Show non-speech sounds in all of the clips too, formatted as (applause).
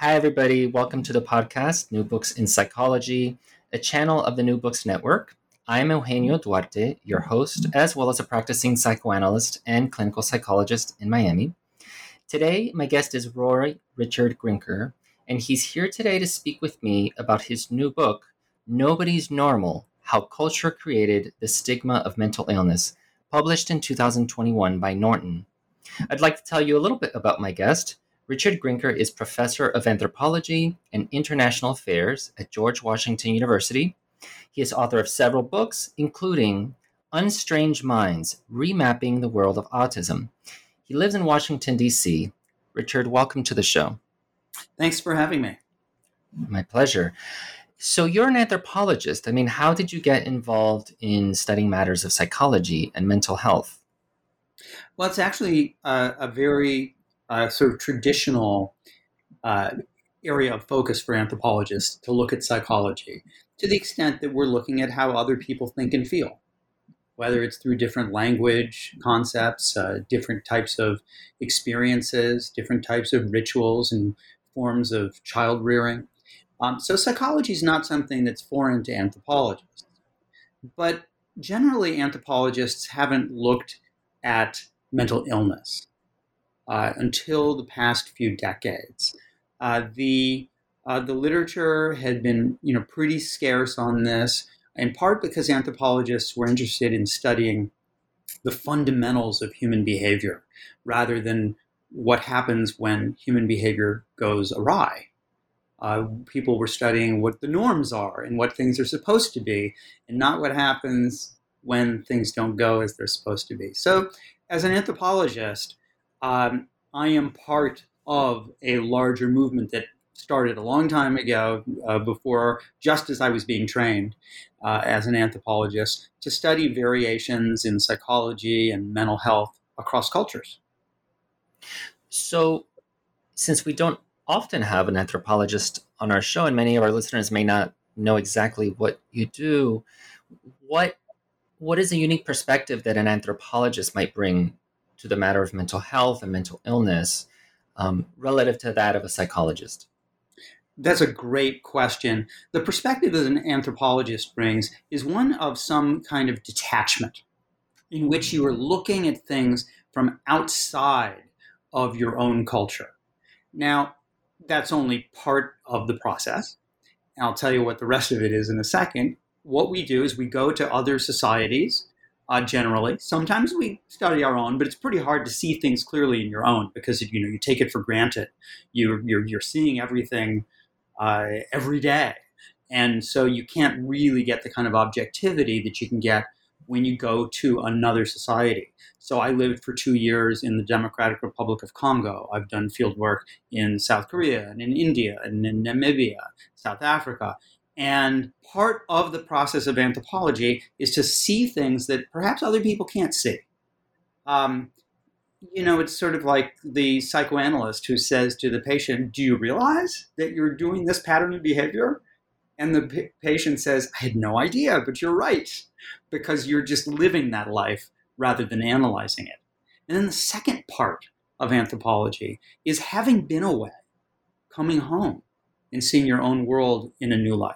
Hi, everybody. Welcome to the podcast, New Books in Psychology, a channel of the New Books Network. I'm Eugenio Duarte, your host, as well as a practicing psychoanalyst and clinical psychologist in Miami. Today, my guest is Roy Richard Grinker, and he's here today to speak with me about his new book, Nobody's Normal How Culture Created the Stigma of Mental Illness, published in 2021 by Norton. I'd like to tell you a little bit about my guest. Richard Grinker is professor of anthropology and international affairs at George Washington University. He is author of several books, including Unstrange Minds Remapping the World of Autism. He lives in Washington, D.C. Richard, welcome to the show. Thanks for having me. My pleasure. So, you're an anthropologist. I mean, how did you get involved in studying matters of psychology and mental health? Well, it's actually a, a very uh, sort of traditional uh, area of focus for anthropologists to look at psychology to the extent that we're looking at how other people think and feel, whether it's through different language concepts, uh, different types of experiences, different types of rituals and forms of child rearing. Um, so, psychology is not something that's foreign to anthropologists. But generally, anthropologists haven't looked at mental illness uh, until the past few decades. Uh, the uh, the literature had been you know pretty scarce on this, in part because anthropologists were interested in studying the fundamentals of human behavior rather than what happens when human behavior goes awry. Uh, people were studying what the norms are and what things are supposed to be, and not what happens when things don't go as they're supposed to be. So, as an anthropologist, um, I am part of a larger movement that started a long time ago, uh, before just as I was being trained uh, as an anthropologist, to study variations in psychology and mental health across cultures. So, since we don't often have an anthropologist on our show, and many of our listeners may not know exactly what you do, what what is a unique perspective that an anthropologist might bring to the matter of mental health and mental illness um, relative to that of a psychologist? That's a great question. The perspective that an anthropologist brings is one of some kind of detachment in which you are looking at things from outside of your own culture. Now, that's only part of the process. I'll tell you what the rest of it is in a second. What we do is we go to other societies uh, generally. Sometimes we study our own, but it's pretty hard to see things clearly in your own because you know you take it for granted. You, you're you're seeing everything uh, every day, and so you can't really get the kind of objectivity that you can get when you go to another society. So I lived for two years in the Democratic Republic of Congo. I've done field work in South Korea and in India and in Namibia, South Africa, and part of the process of anthropology is to see things that perhaps other people can't see. Um, you know, it's sort of like the psychoanalyst who says to the patient, Do you realize that you're doing this pattern of behavior? And the p- patient says, I had no idea, but you're right, because you're just living that life rather than analyzing it. And then the second part of anthropology is having been away, coming home, and seeing your own world in a new light.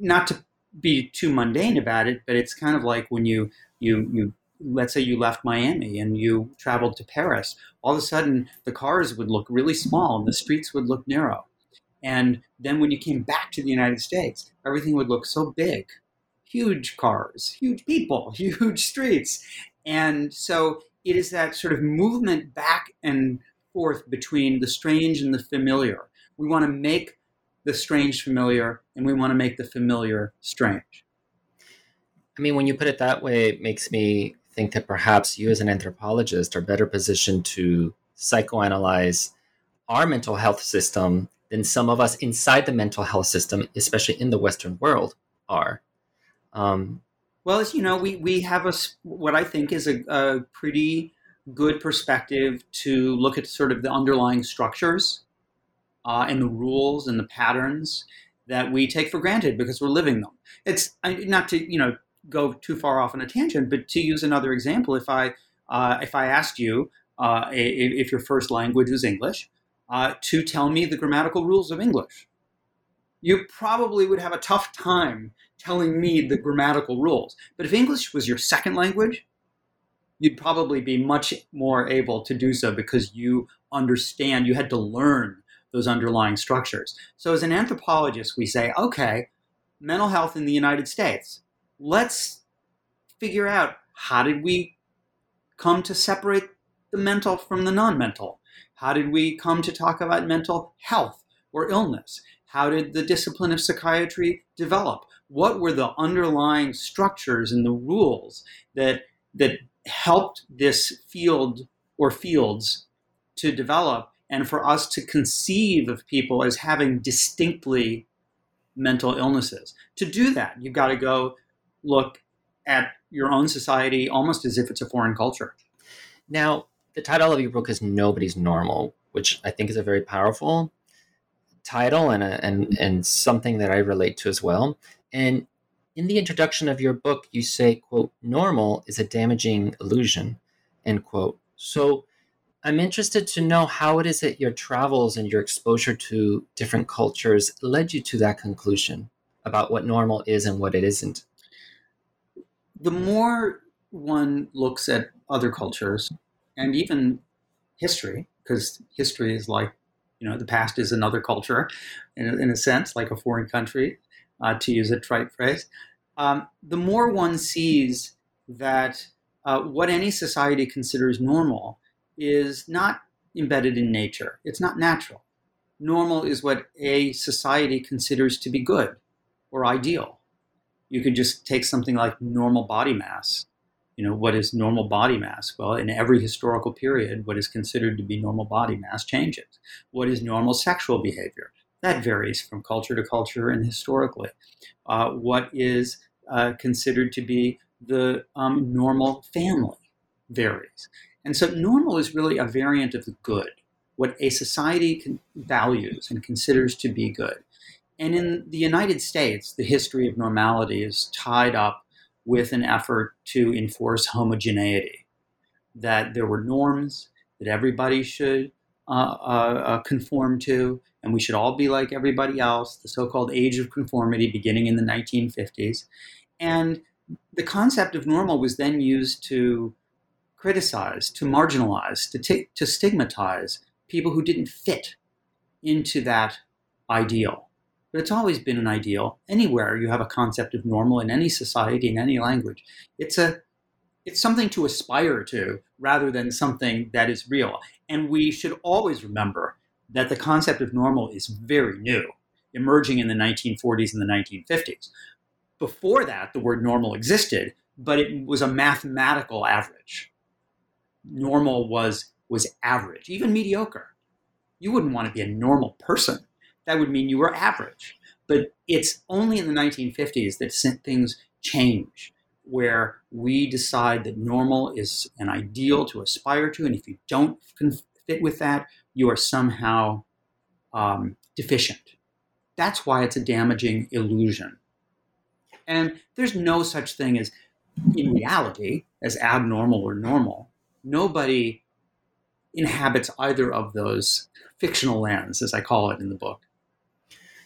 Not to be too mundane about it, but it's kind of like when you you you let's say you left Miami and you traveled to Paris, all of a sudden the cars would look really small and the streets would look narrow. And then when you came back to the United States, everything would look so big huge cars, huge people, (laughs) huge streets. And so it is that sort of movement back and forth between the strange and the familiar. We want to make the strange familiar and we want to make the familiar strange. I mean, when you put it that way, it makes me think that perhaps you as an anthropologist are better positioned to psychoanalyze our mental health system than some of us inside the mental health system, especially in the Western world, are. Um, well, as you know, we, we have a, what I think is a, a pretty good perspective to look at sort of the underlying structures uh, and the rules and the patterns that we take for granted because we're living them. It's not to, you know, go too far off on a tangent, but to use another example, if I uh, if I asked you uh, if your first language was English, uh, to tell me the grammatical rules of English, you probably would have a tough time telling me the grammatical rules. But if English was your second language, you'd probably be much more able to do so because you understand, you had to learn those underlying structures. So as an anthropologist, we say, okay, mental health in the United States let's figure out how did we come to separate the mental from the non-mental? How did we come to talk about mental health or illness? How did the discipline of psychiatry develop? What were the underlying structures and the rules that that helped this field or fields to develop and for us to conceive of people as having distinctly mental illnesses? To do that, you've got to go look at your own society almost as if it's a foreign culture. Now, the title of your book is Nobody's Normal, which I think is a very powerful title and, a, and, and something that I relate to as well. And in the introduction of your book, you say, quote, normal is a damaging illusion, end quote. So I'm interested to know how it is that your travels and your exposure to different cultures led you to that conclusion about what normal is and what it isn't. The more one looks at other cultures and even history, because history is like, you know, the past is another culture in a, in a sense, like a foreign country, uh, to use a trite phrase, um, the more one sees that uh, what any society considers normal is not embedded in nature, it's not natural. Normal is what a society considers to be good or ideal you could just take something like normal body mass. You know, what is normal body mass? Well, in every historical period, what is considered to be normal body mass changes. What is normal sexual behavior? That varies from culture to culture and historically. Uh, what is uh, considered to be the um, normal family varies. And so, normal is really a variant of the good, what a society values and considers to be good. And in the United States, the history of normality is tied up with an effort to enforce homogeneity, that there were norms that everybody should uh, uh, uh, conform to, and we should all be like everybody else, the so called age of conformity beginning in the 1950s. And the concept of normal was then used to criticize, to marginalize, to, t- to stigmatize people who didn't fit into that ideal. But it's always been an ideal. Anywhere you have a concept of normal in any society, in any language, it's a it's something to aspire to rather than something that is real. And we should always remember that the concept of normal is very new, emerging in the 1940s and the 1950s. Before that, the word normal existed, but it was a mathematical average. Normal was was average, even mediocre. You wouldn't want to be a normal person that would mean you were average. But it's only in the 1950s that things change. where we decide that normal is an ideal to aspire to, and if you don't fit with that, you are somehow um, deficient. That's why it's a damaging illusion. And there's no such thing as, in reality, as abnormal or normal. Nobody inhabits either of those fictional lands, as I call it in the book.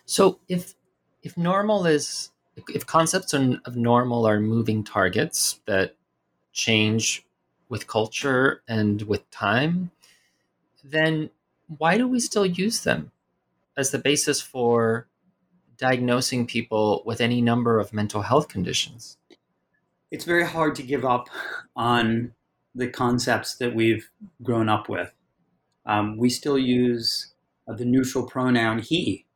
So if if normal is if concepts of normal are moving targets that change with culture and with time, then why do we still use them as the basis for diagnosing people with any number of mental health conditions? It's very hard to give up on the concepts that we've grown up with. Um, we still use uh, the neutral pronoun he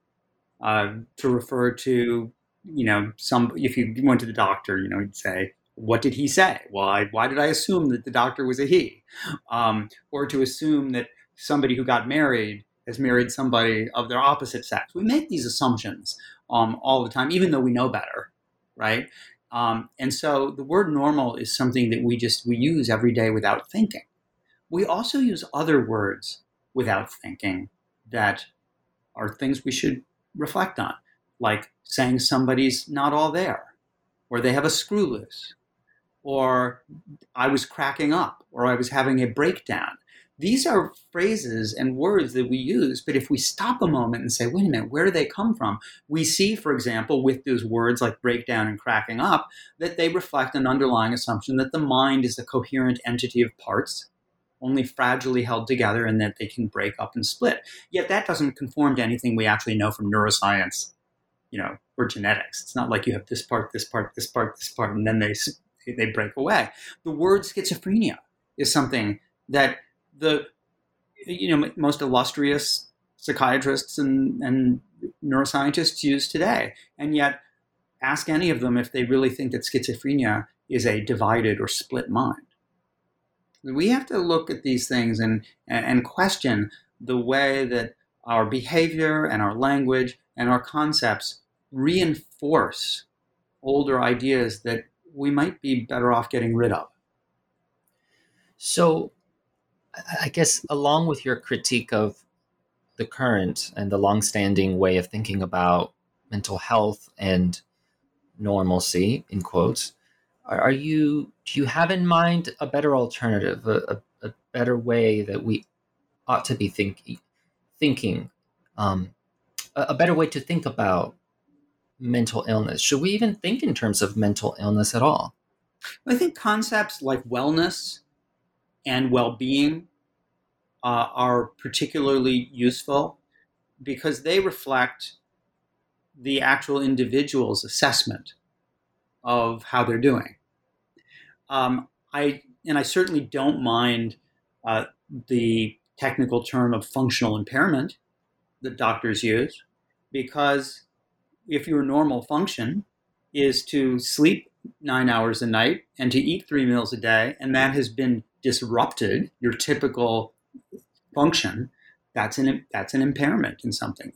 uh, to refer to, you know, some. If you went to the doctor, you know, you'd say, "What did he say?" I, why did I assume that the doctor was a he? Um, or to assume that somebody who got married has married somebody of their opposite sex. We make these assumptions um, all the time, even though we know better, right? Um, and so the word normal is something that we just we use every day without thinking. We also use other words without thinking that are things we should reflect on, like saying somebody's not all there, or they have a screw loose, or I was cracking up, or I was having a breakdown. These are phrases and words that we use, but if we stop a moment and say, wait a minute, where do they come from? We see, for example, with those words like breakdown and cracking up, that they reflect an underlying assumption that the mind is a coherent entity of parts, only fragilely held together, and that they can break up and split. Yet that doesn't conform to anything we actually know from neuroscience, you know, or genetics. It's not like you have this part, this part, this part, this part, and then they they break away. The word schizophrenia is something that the you know most illustrious psychiatrists and, and neuroscientists use today. And yet, ask any of them if they really think that schizophrenia is a divided or split mind. We have to look at these things and, and question the way that our behavior and our language and our concepts reinforce older ideas that we might be better off getting rid of. So, I guess along with your critique of the current and the longstanding way of thinking about mental health and normalcy, in quotes, are, are you do you have in mind a better alternative, a, a, a better way that we ought to be thinking, thinking, um, a, a better way to think about mental illness? Should we even think in terms of mental illness at all? I think concepts like wellness and well-being uh, are particularly useful because they reflect the actual individual's assessment of how they're doing. Um, I and I certainly don't mind uh, the technical term of functional impairment that doctors use because if your normal function is to sleep nine hours a night and to eat three meals a day, and that has been disrupted, your typical function, that's an that's an impairment in something.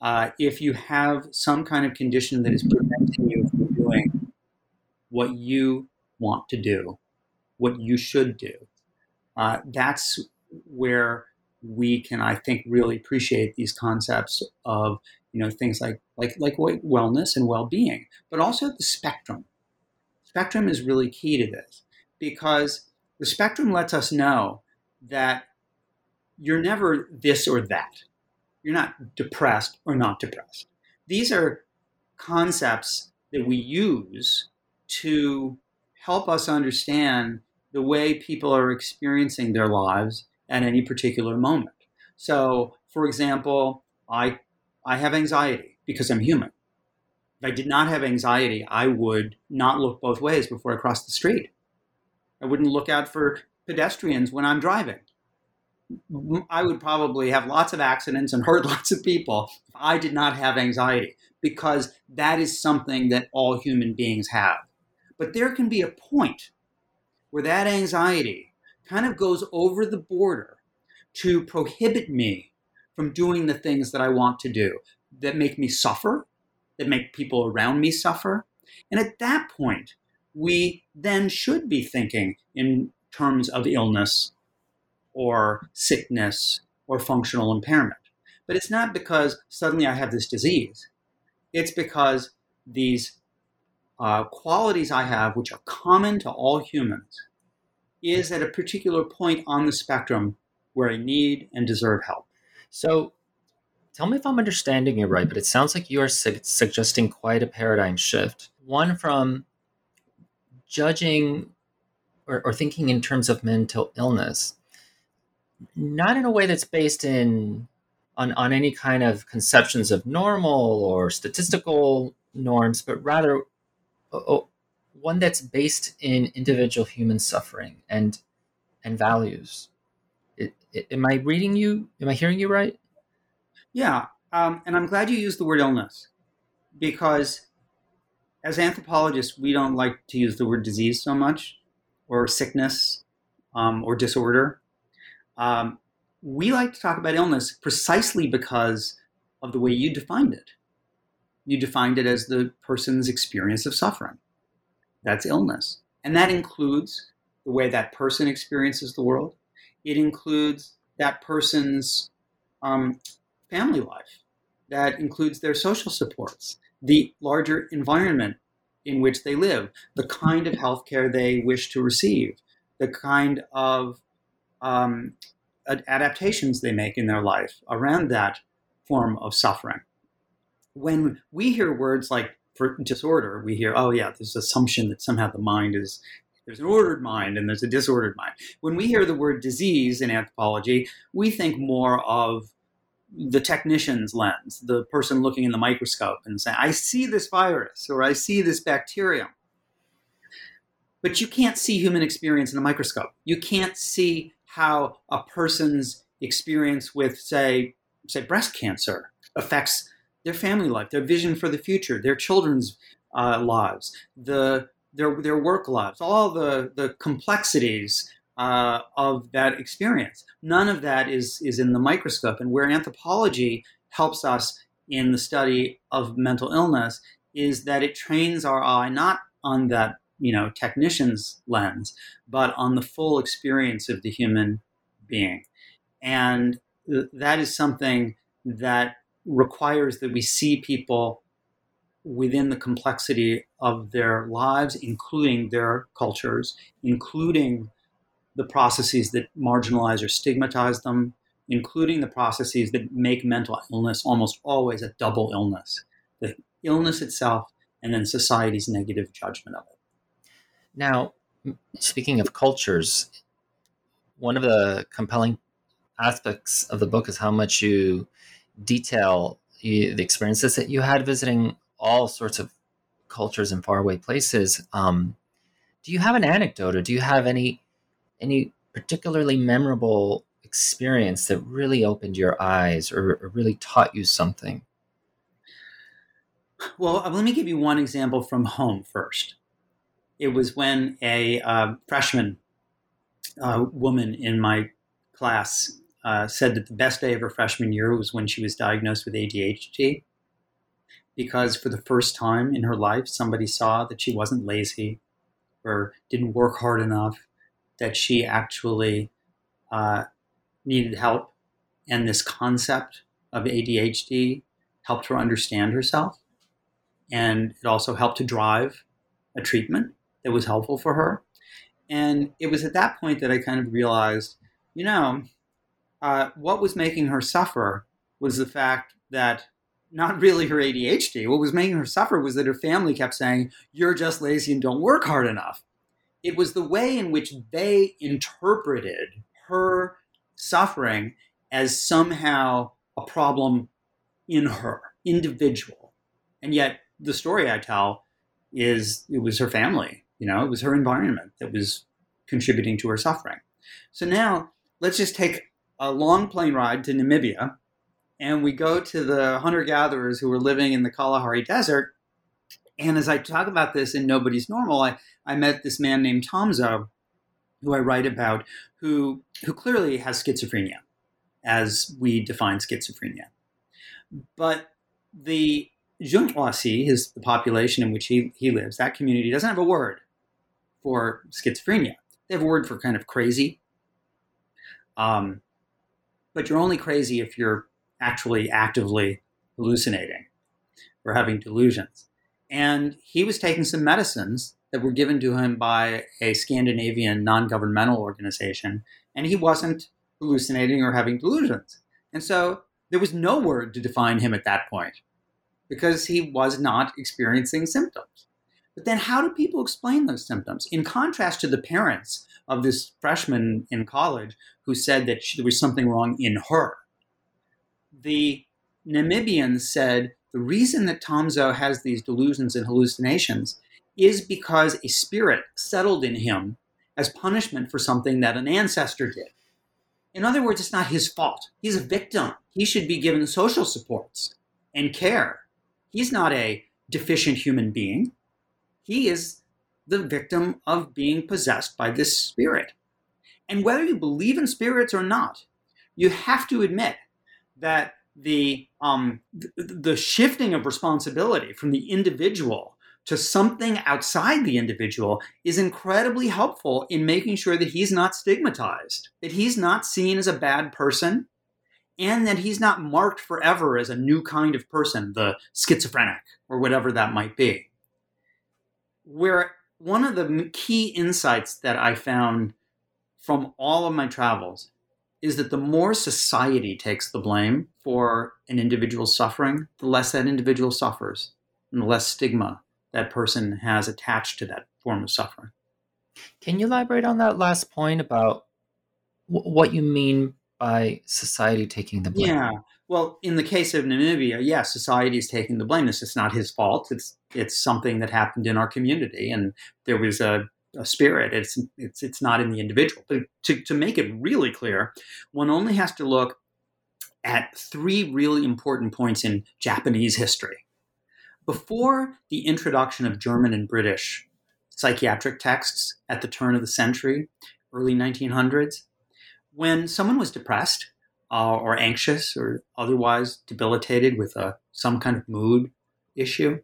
Uh, if you have some kind of condition that is preventing you from doing what you want to do, what you should do, uh, that's where we can, I think, really appreciate these concepts of you know things like like like wellness and well-being, but also the spectrum. Spectrum is really key to this because the spectrum lets us know that you're never this or that. You're not depressed or not depressed. These are concepts that we use to help us understand the way people are experiencing their lives at any particular moment. So, for example, I, I have anxiety because I'm human. If I did not have anxiety, I would not look both ways before I crossed the street. I wouldn't look out for pedestrians when I'm driving. I would probably have lots of accidents and hurt (laughs) lots of people if I did not have anxiety, because that is something that all human beings have. But there can be a point where that anxiety kind of goes over the border to prohibit me from doing the things that I want to do that make me suffer, that make people around me suffer. And at that point, we then should be thinking in terms of illness or sickness or functional impairment. But it's not because suddenly I have this disease. It's because these uh, qualities I have, which are common to all humans, is at a particular point on the spectrum where I need and deserve help. So, tell me if I'm understanding you right, but it sounds like you are su- suggesting quite a paradigm shift. One from judging or, or thinking in terms of mental illness, not in a way that's based in on, on any kind of conceptions of normal or statistical norms, but rather uh, one that's based in individual human suffering and and values. It, it, am I reading you? Am I hearing you right? Yeah, um, and I'm glad you used the word illness because as anthropologists, we don't like to use the word disease so much, or sickness, um, or disorder. Um, we like to talk about illness precisely because of the way you defined it. You defined it as the person's experience of suffering. That's illness. And that includes the way that person experiences the world. It includes that person's um, family life. That includes their social supports, the larger environment in which they live, the kind of healthcare they wish to receive, the kind of um, adaptations they make in their life around that form of suffering. When we hear words like disorder, we hear, oh yeah, this assumption that somehow the mind is there's an ordered mind and there's a disordered mind. When we hear the word disease in anthropology, we think more of the technician's lens, the person looking in the microscope and saying, I see this virus or I see this bacterium. But you can't see human experience in a microscope. You can't see how a person's experience with, say, say breast cancer affects their family life, their vision for the future, their children's uh, lives, the their their work lives, all the the complexities uh, of that experience. None of that is is in the microscope, and where anthropology helps us in the study of mental illness is that it trains our eye not on that you know technician's lens, but on the full experience of the human being, and th- that is something that requires that we see people within the complexity of their lives, including their cultures, including the processes that marginalize or stigmatize them, including the processes that make mental illness almost always a double illness the illness itself and then society's negative judgment of it. Now, speaking of cultures, one of the compelling aspects of the book is how much you detail the experiences that you had visiting all sorts of cultures in faraway places. Um, do you have an anecdote, or do you have any any particularly memorable experience that really opened your eyes or, or really taught you something? Well, let me give you one example from home first. It was when a uh, freshman uh, woman in my class uh, said that the best day of her freshman year was when she was diagnosed with ADHD because for the first time in her life, somebody saw that she wasn't lazy or didn't work hard enough, that she actually uh, needed help. And this concept of ADHD helped her understand herself. And it also helped to drive a treatment that was helpful for her. And it was at that point that I kind of realized, you know, uh, what was making her suffer was the fact that not really her ADHD. What was making her suffer was that her family kept saying, You're just lazy and don't work hard enough. It was the way in which they interpreted her suffering as somehow a problem in her, individual. And yet, the story I tell is it was her family, you know, it was her environment that was contributing to her suffering. So now let's just take a long plane ride to Namibia, and we go to the hunter gatherers who were living in the Kalahari Desert. And as I talk about this in Nobody's Normal, I, I met this man named Tomzo, who I write about, who, who clearly has schizophrenia, as we define schizophrenia. But the Juntwasi is the population in which he, he lives. That community doesn't have a word for schizophrenia. They have a word for kind of crazy. Um, but you're only crazy if you're actually actively hallucinating or having delusions. And he was taking some medicines that were given to him by a Scandinavian non governmental organization, and he wasn't hallucinating or having delusions. And so there was no word to define him at that point because he was not experiencing symptoms. But then, how do people explain those symptoms? In contrast to the parents of this freshman in college who said that she, there was something wrong in her, the Namibians said the reason that Tomzo has these delusions and hallucinations is because a spirit settled in him as punishment for something that an ancestor did. In other words, it's not his fault. He's a victim. He should be given social supports and care. He's not a deficient human being. He is the victim of being possessed by this spirit. And whether you believe in spirits or not, you have to admit that the um, the shifting of responsibility from the individual to something outside the individual is incredibly helpful in making sure that he's not stigmatized, that he's not seen as a bad person, and that he's not marked forever as a new kind of person, the schizophrenic or whatever that might be. Where one of the key insights that I found from all of my travels is that the more society takes the blame for an individual's suffering, the less that individual suffers and the less stigma that person has attached to that form of suffering. Can you elaborate on that last point about w- what you mean by society taking the blame? Yeah. Well, in the case of Namibia, yes, yeah, society is taking the blame. This is not his fault. It's it's something that happened in our community, and there was a, a spirit. It's it's it's not in the individual. But to to make it really clear, one only has to look at three really important points in Japanese history. Before the introduction of German and British psychiatric texts at the turn of the century, early 1900s, when someone was depressed uh, or anxious or otherwise debilitated with a, some kind of mood issue,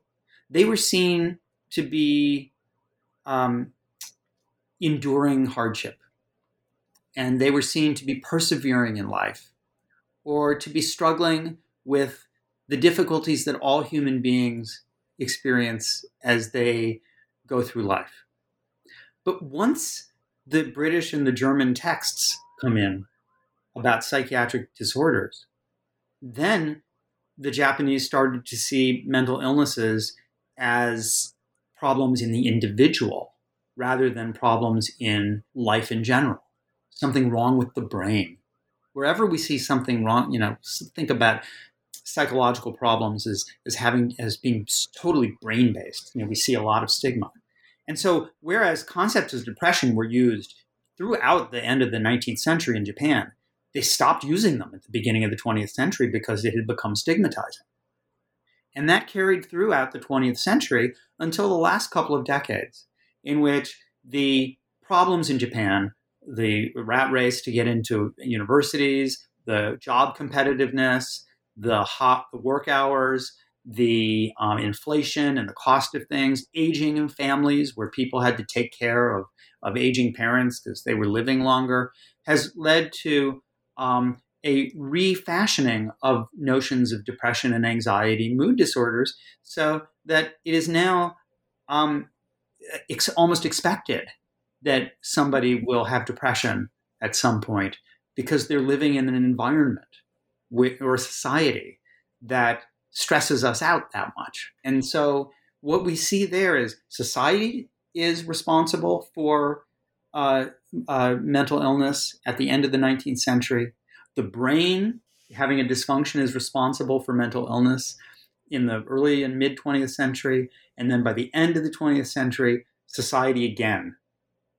they were seen to be um, enduring hardship. And they were seen to be persevering in life or to be struggling with the difficulties that all human beings experience as they go through life. But once the British and the German texts come in about psychiatric disorders, then the Japanese started to see mental illnesses as problems in the individual rather than problems in life in general. Something wrong with the brain. Wherever we see something wrong, you know, think about psychological problems as, as having as being totally brain based. You know, we see a lot of stigma. And so whereas concepts of depression were used throughout the end of the 19th century in Japan, they stopped using them at the beginning of the 20th century because it had become stigmatizing. And that carried throughout the 20th century until the last couple of decades, in which the problems in Japan, the rat race to get into universities, the job competitiveness, the hot the work hours, the um, inflation and the cost of things, aging in families where people had to take care of, of aging parents because they were living longer, has led to um, a refashioning of notions of depression and anxiety, mood disorders, so that it is now um, ex- almost expected that somebody will have depression at some point because they're living in an environment or a society that stresses us out that much. And so what we see there is society is responsible for uh, uh, mental illness at the end of the 19th century. The brain, having a dysfunction, is responsible for mental illness in the early and mid 20th century. And then by the end of the 20th century, society again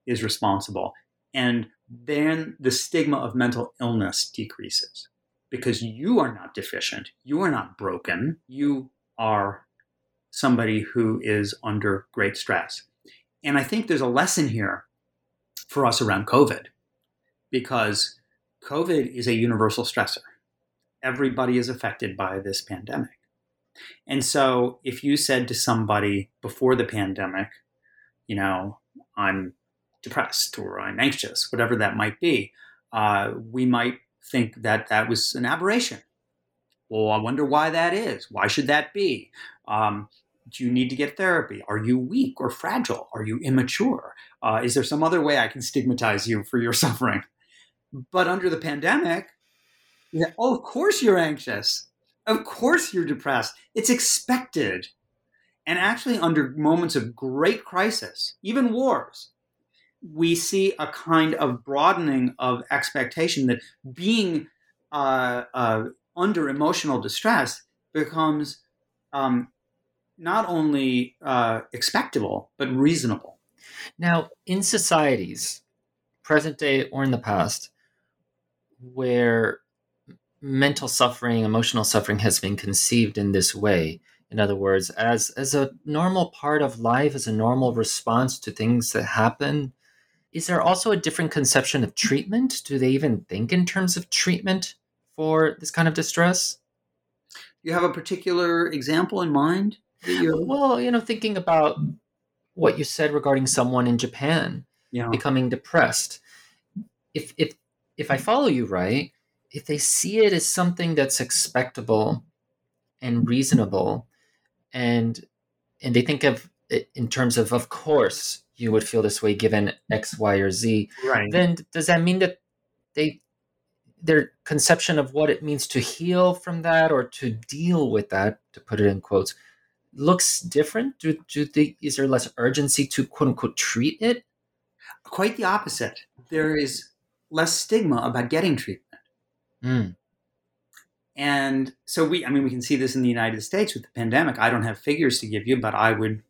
is responsible. And then the stigma of mental illness decreases because you are not deficient, you are not broken, you are somebody who is under great stress. And I think there's a lesson here for us around COVID because COVID is a universal stressor. Everybody is affected by this pandemic. And so if you said to somebody before the pandemic, you know, I'm depressed or I'm anxious, whatever that might be, uh, we might think that that was an aberration. Well, I wonder why that is. Why should that be? Um, do you need to get therapy? Are you weak or fragile? Are you immature? Uh, is there some other way I can stigmatize you for your (laughs) suffering? But under the pandemic, oh, of course you're anxious. Of course you're depressed. It's expected. And actually, under moments of great crisis, even wars, we see a kind of broadening of expectation that being uh, uh, under emotional distress becomes um, not only uh, expectable, but reasonable. Now, in societies, present day or in the past, where mental suffering, emotional suffering has been conceived in this way, in other words, as, as a normal part of life, as a normal response to things that happen, is there also a different conception of treatment? Do they even think in terms of treatment for this kind of distress? You have a particular example in mind? You... Well, you know, thinking about what you said regarding someone in Japan yeah. becoming depressed. If if if I follow you right, if they see it as something that's expectable and reasonable, and and they think of it in terms of, of course, you would feel this way given X, Y, or Z. Right. Then does that mean that they their conception of what it means to heal from that or to deal with that, to put it in quotes, looks different? Do, do they, is there less urgency to quote unquote treat it? Quite the opposite. There is less stigma about getting treatment. Mm. And so we, I mean, we can see this in the United States with the pandemic. I don't have figures to give you, but I would,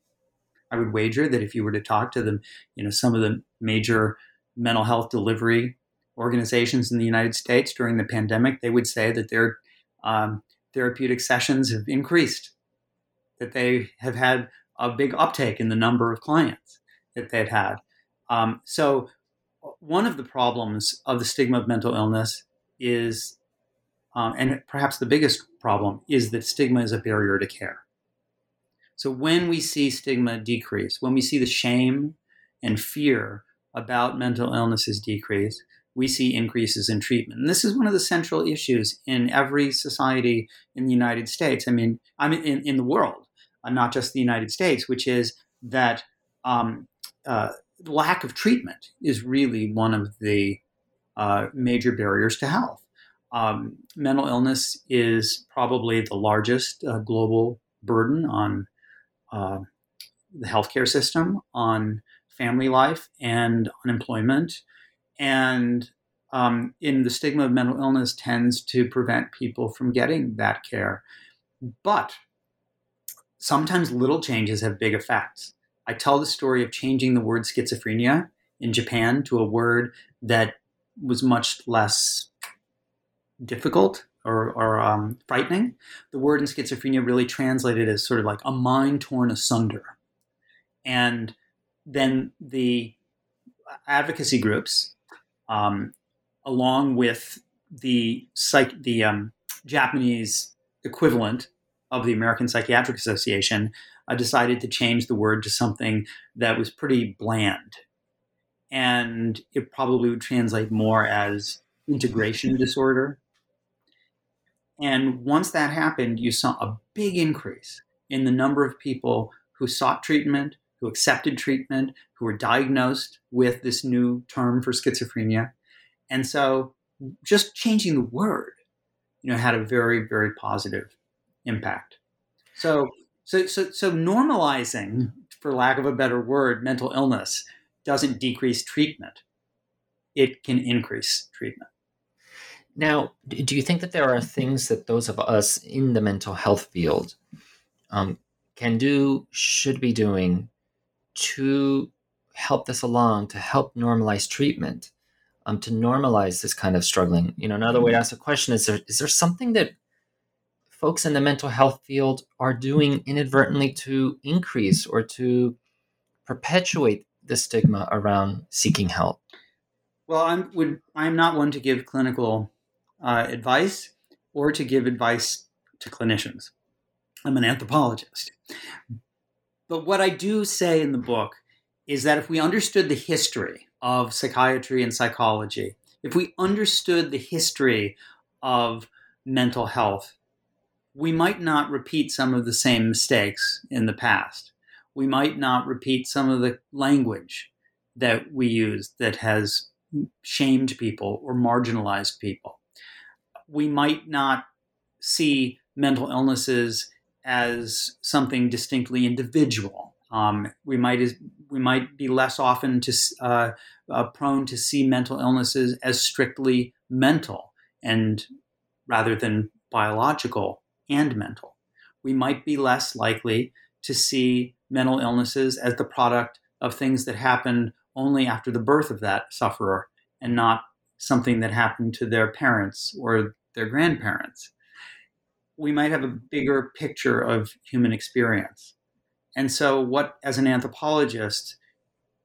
I would wager that if you were to talk to them, you know, some of the major mental health delivery organizations in the United States during the pandemic, they would say that their um, therapeutic sessions have increased that they have had a big uptake in the number of clients that they've had. Um, so, one of the problems of the stigma of mental illness is, um, and perhaps the biggest problem, is that stigma is a barrier to care. So, when we see stigma decrease, when we see the shame and fear about mental illnesses decrease, we see increases in treatment. And this is one of the central issues in every society in the United States. I mean, I mean, in, in the world uh, not just the United States, which is that um, uh, lack of treatment is really one of the uh, major barriers to health. Um, mental illness is probably the largest uh, global burden on uh, the healthcare system, on family life, and unemployment. And um, in the stigma of mental illness tends to prevent people from getting that care. But sometimes little changes have big effects. I tell the story of changing the word schizophrenia in Japan to a word that was much less difficult or, or um, frightening. The word in schizophrenia really translated as sort of like a mind torn asunder. And then the advocacy groups, um, along with the psych, the um, Japanese equivalent of the American Psychiatric Association uh, decided to change the word to something that was pretty bland. And it probably would translate more as integration disorder. And once that happened, you saw a big increase in the number of people who sought treatment, who accepted treatment, who were diagnosed with this new term for schizophrenia. And so just changing the word, you know, had a very, very positive impact. So, so, so, so normalizing, for lack of a better word, mental illness doesn't decrease treatment. It can increase treatment. Now, do you think that there are things that those of us in the mental health field um, can do, should be doing to help this along, to help normalize treatment, um, to normalize this kind of struggling? You know, another way to ask the question is there, is there something that folks in the mental health field are doing inadvertently to increase or to perpetuate the stigma around seeking help? Well, I'm would I'm not one to give clinical uh, advice or to give advice to clinicians. I'm an anthropologist. But what I do say in the book is that if we understood the history of psychiatry and psychology, if we understood the history of mental health, we might not repeat some of the same mistakes in the past. We might not repeat some of the language that we use that has shamed people or marginalized people. We might not see mental illnesses as something distinctly individual. Um, we might we might be less often to uh, uh, prone to see mental illnesses as strictly mental and rather than biological and mental. We might be less likely to see mental illnesses as the product of things that happened only after the birth of that sufferer and not something that happened to their parents or their grandparents. We might have a bigger picture of human experience. And so, what, as an anthropologist,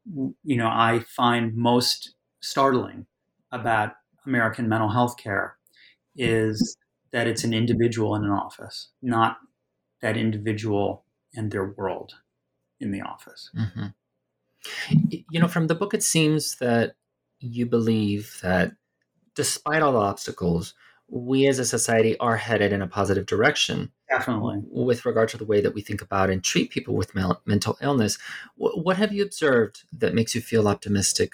you know, I find most startling about American mental health care is that it's an individual in an office, not that individual and their world in the office. Mm-hmm. You know, from the book, it seems that you believe that despite all the obstacles, we as a society are headed in a positive direction. Definitely. With regard to the way that we think about and treat people with mental illness. what have you observed that makes you feel optimistic?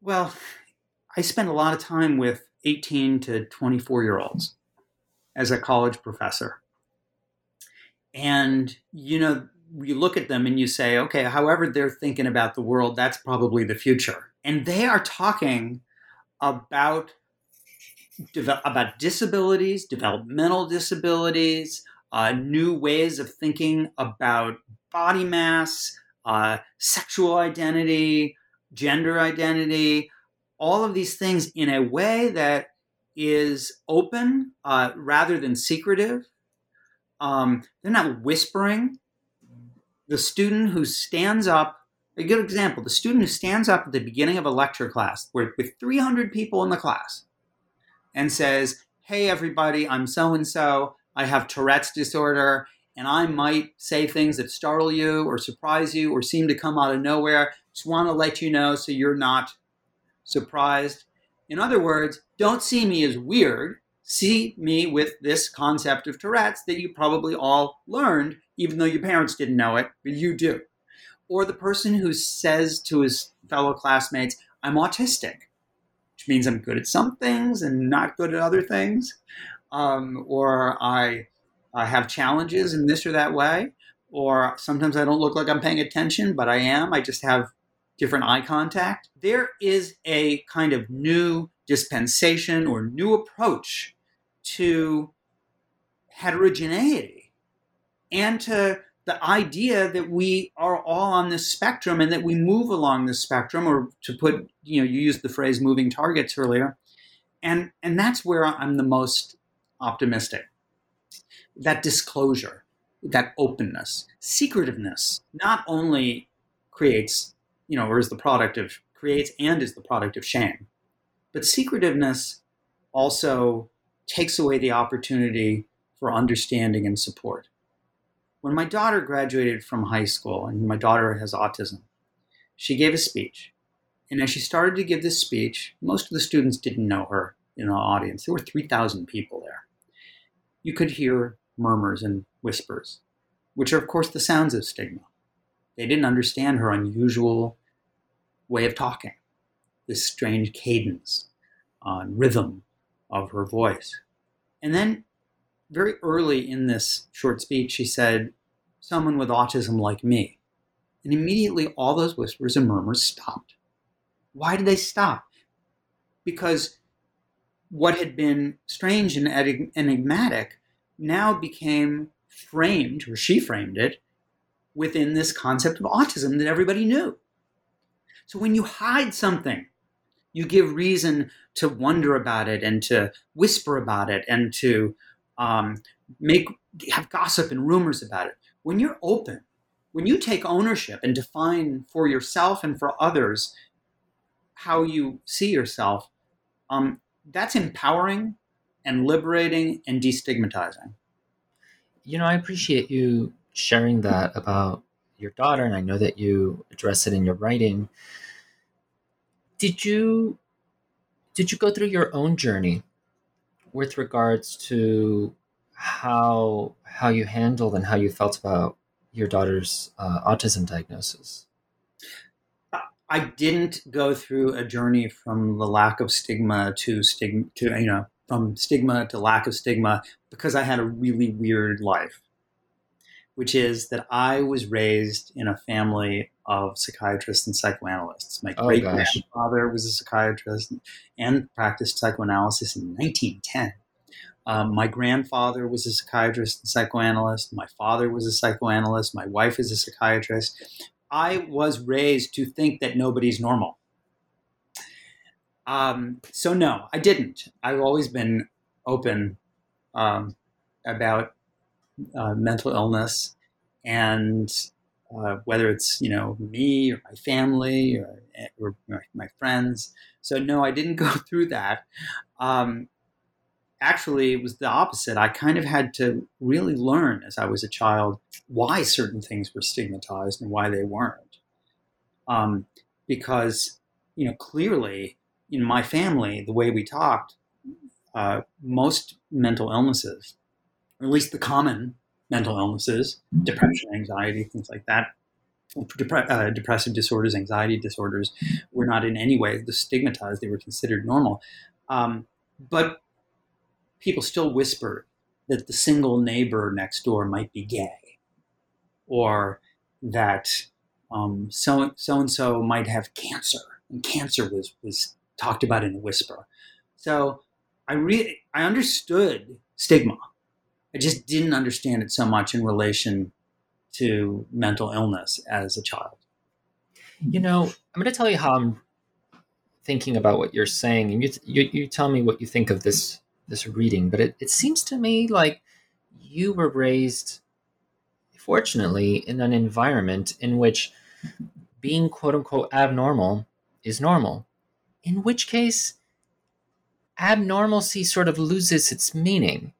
Well, I spend a lot of time with 18 to 24 year olds as a college professor. And, you know, you look at them and you say, okay, however they're thinking about the world, that's probably the future. And they are talking about about disabilities, developmental disabilities, uh, new ways of thinking about body mass, uh, sexual identity, gender identity, all of these things in a way that is open uh, rather than secretive. Um, they're not whispering. The student who stands up, a good example, the student who stands up at the beginning of a lecture class where, with 300 people in the class and says, Hey, everybody, I'm so and so. I have Tourette's disorder, and I might say things that startle you or surprise you or seem to come out of nowhere. Just want to let you know so you're not surprised. In other words, don't see me as weird. See me with this concept of Tourette's that you probably all learned, even though your parents didn't know it, but you do. Or the person who says to his fellow classmates, I'm autistic, which means I'm good at some things and not good at other things. Um, or I, I have challenges in this or that way. Or sometimes I don't look like I'm paying attention, but I am. I just have different eye contact. There is a kind of new dispensation or new approach to heterogeneity and to the idea that we are all on this spectrum and that we move along this spectrum or to put you know you used the phrase moving targets earlier and and that's where i'm the most optimistic that disclosure that openness secretiveness not only creates you know, or is the product of creates and is the product of shame. But secretiveness also takes away the opportunity for understanding and support. When my daughter graduated from high school, and my daughter has autism, she gave a speech. And as she started to give this speech, most of the students didn't know her in the audience. There were 3,000 people there. You could hear murmurs and whispers, which are, of course, the sounds of stigma. They didn't understand her unusual way of talking, this strange cadence, uh, rhythm of her voice. And then, very early in this short speech, she said, Someone with autism like me. And immediately all those whispers and murmurs stopped. Why did they stop? Because what had been strange and enigmatic now became framed, or she framed it, within this concept of autism that everybody knew. So when you hide something, you give reason to wonder about it and to whisper about it and to um, make have gossip and rumors about it. When you're open, when you take ownership and define for yourself and for others how you see yourself, um, that's empowering and liberating and destigmatizing. You know, I appreciate you sharing that about your daughter, and I know that you address it in your writing. Did you did you go through your own journey with regards to how how you handled and how you felt about your daughter's uh, autism diagnosis? I didn't go through a journey from the lack of stigma to stigma to you know from stigma to lack of stigma because I had a really weird life, which is that I was raised in a family of psychiatrists and psychoanalysts. My Oh, great grandfather was a psychiatrist and practiced psychoanalysis in 1910. Um, my grandfather was a psychiatrist and psychoanalyst. My father was a psychoanalyst. My wife is a psychiatrist. I was raised to think that nobody's normal. Um, so no, I didn't. I've always been open um, about uh, mental illness and uh, whether it's you know me or my family or, or my, my friends. So no, I didn't (laughs) go through that. Um, actually, it was the opposite. I kind of had to really learn as I was a child why certain things were stigmatized and why they weren't. Um, because you know clearly in my family, the way we talked, uh, most mental illnesses, or at least the common mental illnesses, depression, anxiety, things like that, depre- uh, depressive disorders, anxiety disorders, were not in any way stigmatized. They were considered normal. Um, but people still whisper that the single neighbor next door might be gay, or that um, so so and so might have cancer, and cancer was was talked about in a whisper. So I really I understood stigma. I just didn't understand it so much in relation to mental illness as a child. You know, I'm going to tell you how I'm thinking about what you're saying, and you you, you tell me what you think of this this reading. But it, it seems to me like you were raised, fortunately, in an environment in which being quote unquote abnormal is normal. In which case, abnormalcy sort of loses its meaning.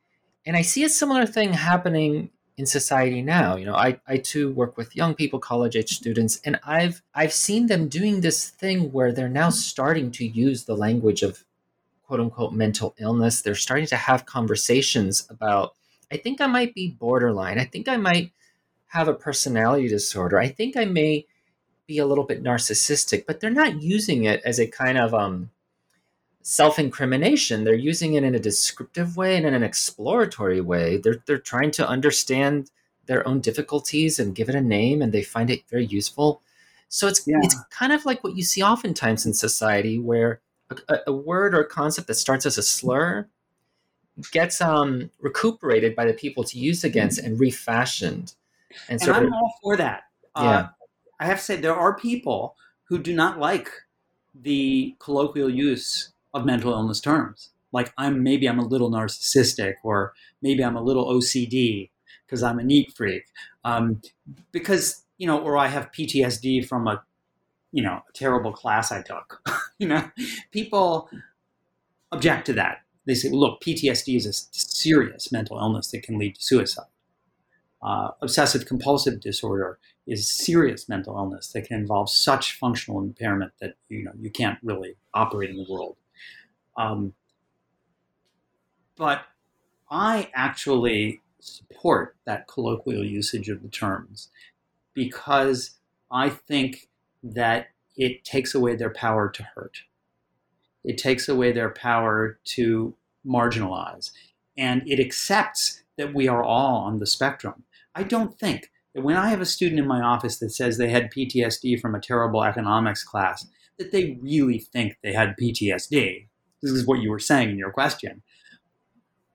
And I see a similar thing happening in society now. You know, I, I too work with young people, college age students, and I've I've seen them doing this thing where they're now starting to use the language of quote unquote mental illness. They're starting to have conversations about, I think I might be borderline. I think I might have a personality disorder. I think I may be a little bit narcissistic, but they're not using it as a kind of um self-incrimination they're using it in a descriptive way and in an exploratory way they're they're trying to understand their own difficulties and give it a name and they find it very useful so it's Yeah. it's kind of like what you see oftentimes in society where a, a- word or a concept that starts as a slur gets um recuperated by the people to use against and refashioned and And I'm all for that. Yeah. Uh, I have to say, there are people who do not like the colloquial use of mental illness terms. Like I'm maybe I'm a little narcissistic, or maybe I'm a little OCD because I'm a neat freak, um, because you know, or I have PTSD from a you know a terrible class I took. (laughs) you know, people object to that. They say, well, "Look, PTSD is a serious mental illness that can lead to suicide." Uh, obsessive compulsive disorder is serious mental illness that can involve such functional impairment that you know you can't really operate in the world. Um, but I actually support that colloquial usage of the terms because I think that it takes away their power to hurt. It takes away their power to marginalize. And it accepts that we are all on the spectrum. I don't think that when I have a student in my office that says they had PTSD from a terrible economics class, that they really think they had PTSD. This is what you were saying in your question.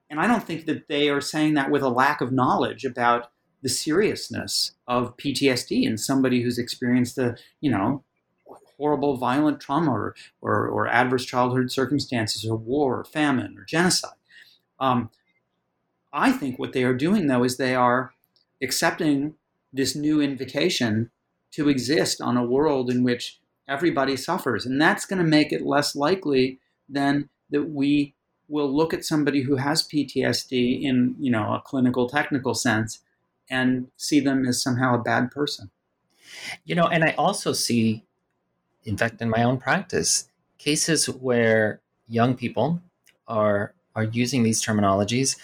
And I don't think that they are saying that with a lack of knowledge about the seriousness of PTSD in somebody who's experienced a, you know, horrible violent trauma or, or, or adverse childhood circumstances or war or famine or genocide. Um, I think what they are doing, though, is they are accepting this new invitation to exist on a world in which everybody suffers. And that's going to make it less likely than that we will look at somebody who has PTSD in, you know, a clinical technical sense and see them as somehow a bad person. You know, and I also see, in fact, in my own practice, cases where young people are are using these terminologies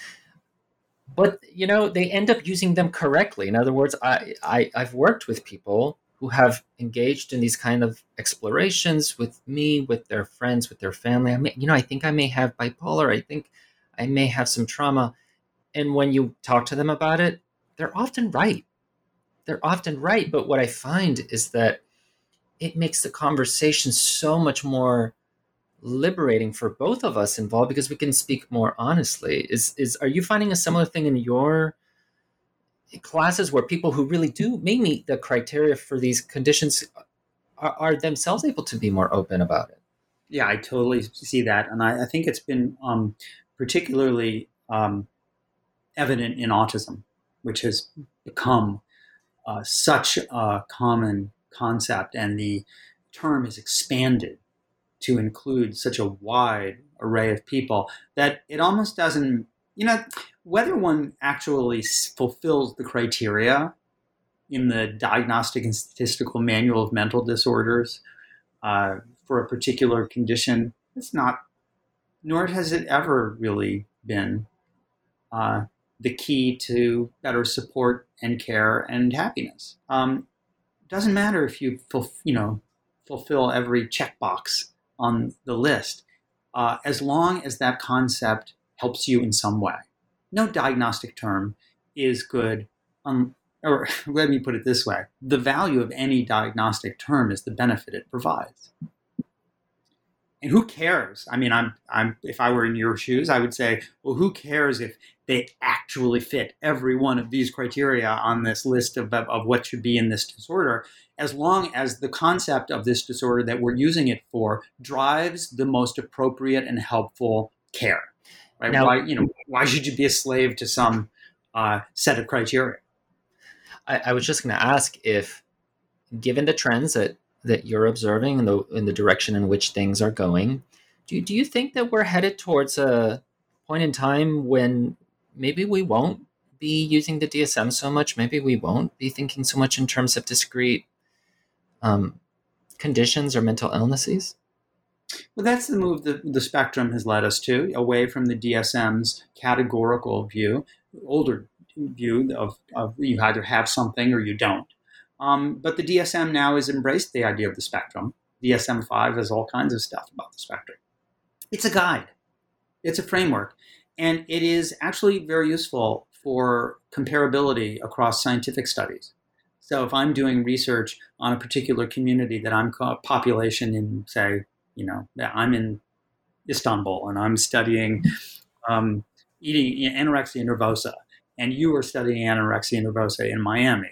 but you know they end up using them correctly in other words I, I i've worked with people who have engaged in these kind of explorations with me with their friends with their family. I may you know i think i may have bipolar. I think i may have some trauma. And when you talk to them about it they're often right. They're often right. But what i find is that it makes the conversation so much more liberating for both of us involved because we can speak more honestly. Is is are you finding a similar thing in your classes where people who really do may meet the criteria for these conditions are, are themselves able to be more open about it? Yeah, I totally see that, and I, I think it's been um, particularly um, evident in autism, which has become uh, such a common concept, and the term is expanded to include such a wide array of people that it almost doesn't, you know, whether one actually fulfills the criteria in the Diagnostic and Statistical Manual of Mental Disorders uh, for a particular condition, it's not, nor has it ever really been uh, the key to better support and care and happiness. Um, doesn't matter if you, you know, fulfill every checkbox on the list, uh, as long as that concept helps you in some way. No diagnostic term is good, um, or (laughs) let me put it this way the value of any diagnostic term is the benefit it provides. And who cares? I mean, I'm, I'm, if I were in your shoes, I would say, well, who cares if they actually fit every one of these criteria on this list of, of what should be in this disorder? as long as the concept of this disorder that we're using it for drives the most appropriate and helpful care. Right? Now, why, you know, why should you be a slave to some uh, set of criteria? I, I was just going to ask if, given the trends that that you're observing and the in the direction in which things are going, do do you think that we're headed towards a point in time when maybe we won't be using the DSM so much? Maybe we won't be thinking so much in terms of discrete um, conditions or mental illnesses? Well, that's the move that the spectrum has led us to, away from the DSM's categorical view, older view of, of you either have something or you don't. Um, but the DSM now has embraced the idea of the spectrum. DSM 5 has all kinds of stuff about the spectrum. It's a guide, it's a framework, and it is actually very useful for comparability across scientific studies. So if I'm doing research on a particular community that I'm population in, say, you know, I'm in Istanbul and I'm studying um, eating anorexia nervosa, and you are studying anorexia nervosa in Miami.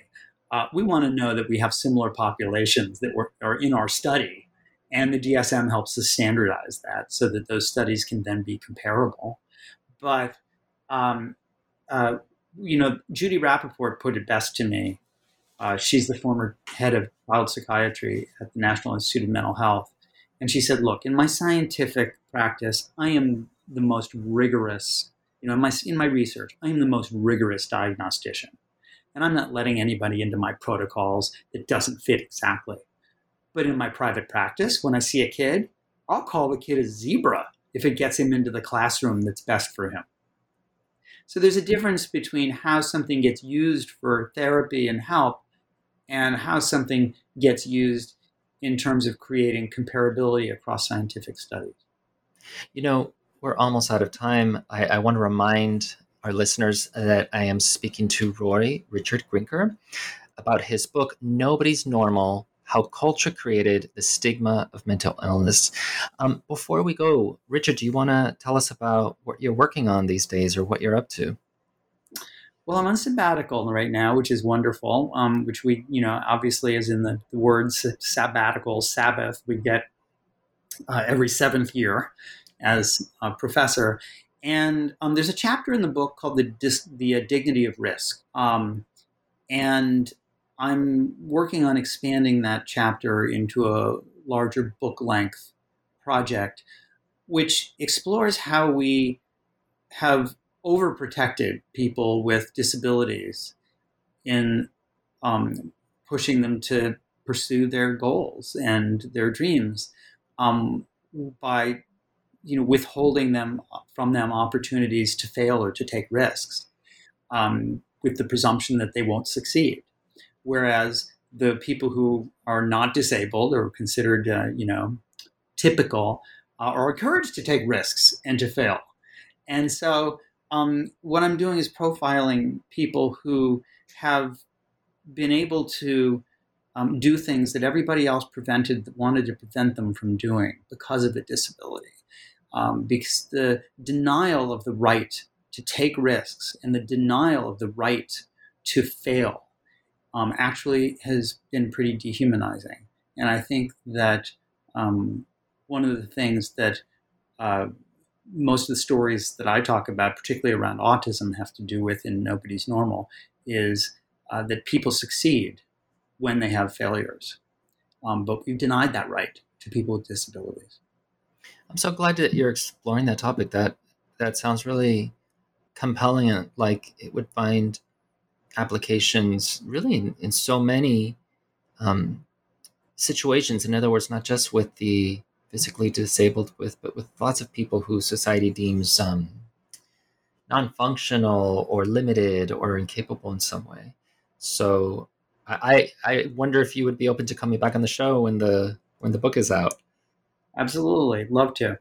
Uh, we want to know that we have similar populations that were, are in our study, and the DSM helps us standardize that so that those studies can then be comparable. But um, uh, you know, Judy Rapoport put it best to me uh, she's the former head of child psychiatry at the National Institute of Mental Health. And she said, Look, in my scientific practice, I am the most rigorous, you know, in my, in my research, I am the most rigorous diagnostician. And I'm not letting anybody into my protocols that doesn't fit exactly. But in my private practice, when I see a kid, I'll call the kid a zebra if it gets him into the classroom that's best for him. So there's a difference between how something gets used for therapy and help and how something gets used in terms of creating comparability across scientific studies. You know, we're almost out of time. I, I want to remind our listeners that I am speaking to Roy Richard Grinker about his book, Nobody's Normal How Culture Created the Stigma of Mental Illness. Um, before we go, Richard, do you want to tell us about what you're working on these days or what you're up to? Well, I'm on sabbatical right now, which is wonderful. Um, which we, you know, obviously, is in the, the words sabbatical, Sabbath, we get uh, every seventh year as a professor. And um, there's a chapter in the book called the Dis- the uh, dignity of risk, um, and I'm working on expanding that chapter into a larger book length project, which explores how we have overprotected people with disabilities in um, pushing them to pursue their goals and their dreams um, by you know withholding them from them opportunities to fail or to take risks um, with the presumption that they won't succeed. Whereas the people who are not disabled or considered uh, you know typical uh, are encouraged to take risks and to fail. And so um, what i'm doing is profiling people who have been able to um, do things that everybody else prevented wanted to prevent them from doing because of a disability. Um, because the denial of the right to take risks and the denial of the right to fail um, actually has been pretty dehumanizing. And I think that um, one of the things that uh, most of the stories that I talk about, particularly around autism, have to do with in Nobody's Normal, is uh, that people succeed when they have failures. Um, but we've denied that right to people with disabilities. I'm so glad that you're exploring that topic. That that sounds really compelling. And like it would find applications really in, in so many um, situations. In other words, not just with the physically disabled, with but with lots of people who society deems um, non-functional or limited or incapable in some way. So I I wonder if you would be open to coming back on the show when the when the book is out. Absolutely, love to.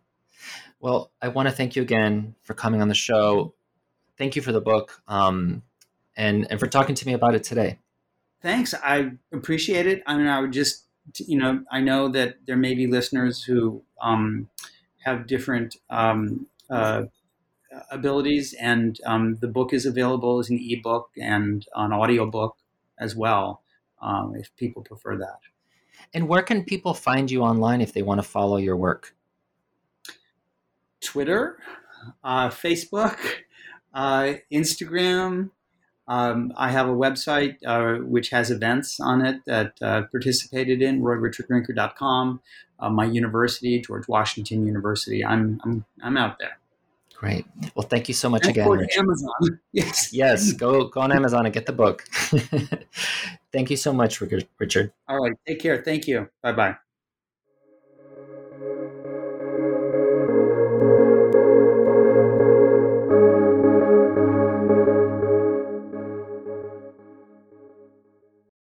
Well, I want to thank you again for coming on the show. Thank you for the book, um, and and for talking to me about it today. Thanks, I appreciate it. I mean, I would just you know I know that there may be listeners who um, have different um, uh, abilities, and um, the book is available as an ebook and an audiobook as well, um, if people prefer that. And where can people find you online if they want to follow your work? Twitter, uh, Facebook, uh, Instagram. Um, I have a website uh, which has events on it that uh, participated in, royrichardgrinker.com. Uh, my university, George Washington University. I'm, I'm, I'm out there. Great. Well, thank you so much and again. Richard. Amazon. (laughs) Yes. Yes. (laughs) Go go on Amazon and get the book. (laughs) thank you so much, Richard. All right. Take care. Thank you. Bye bye.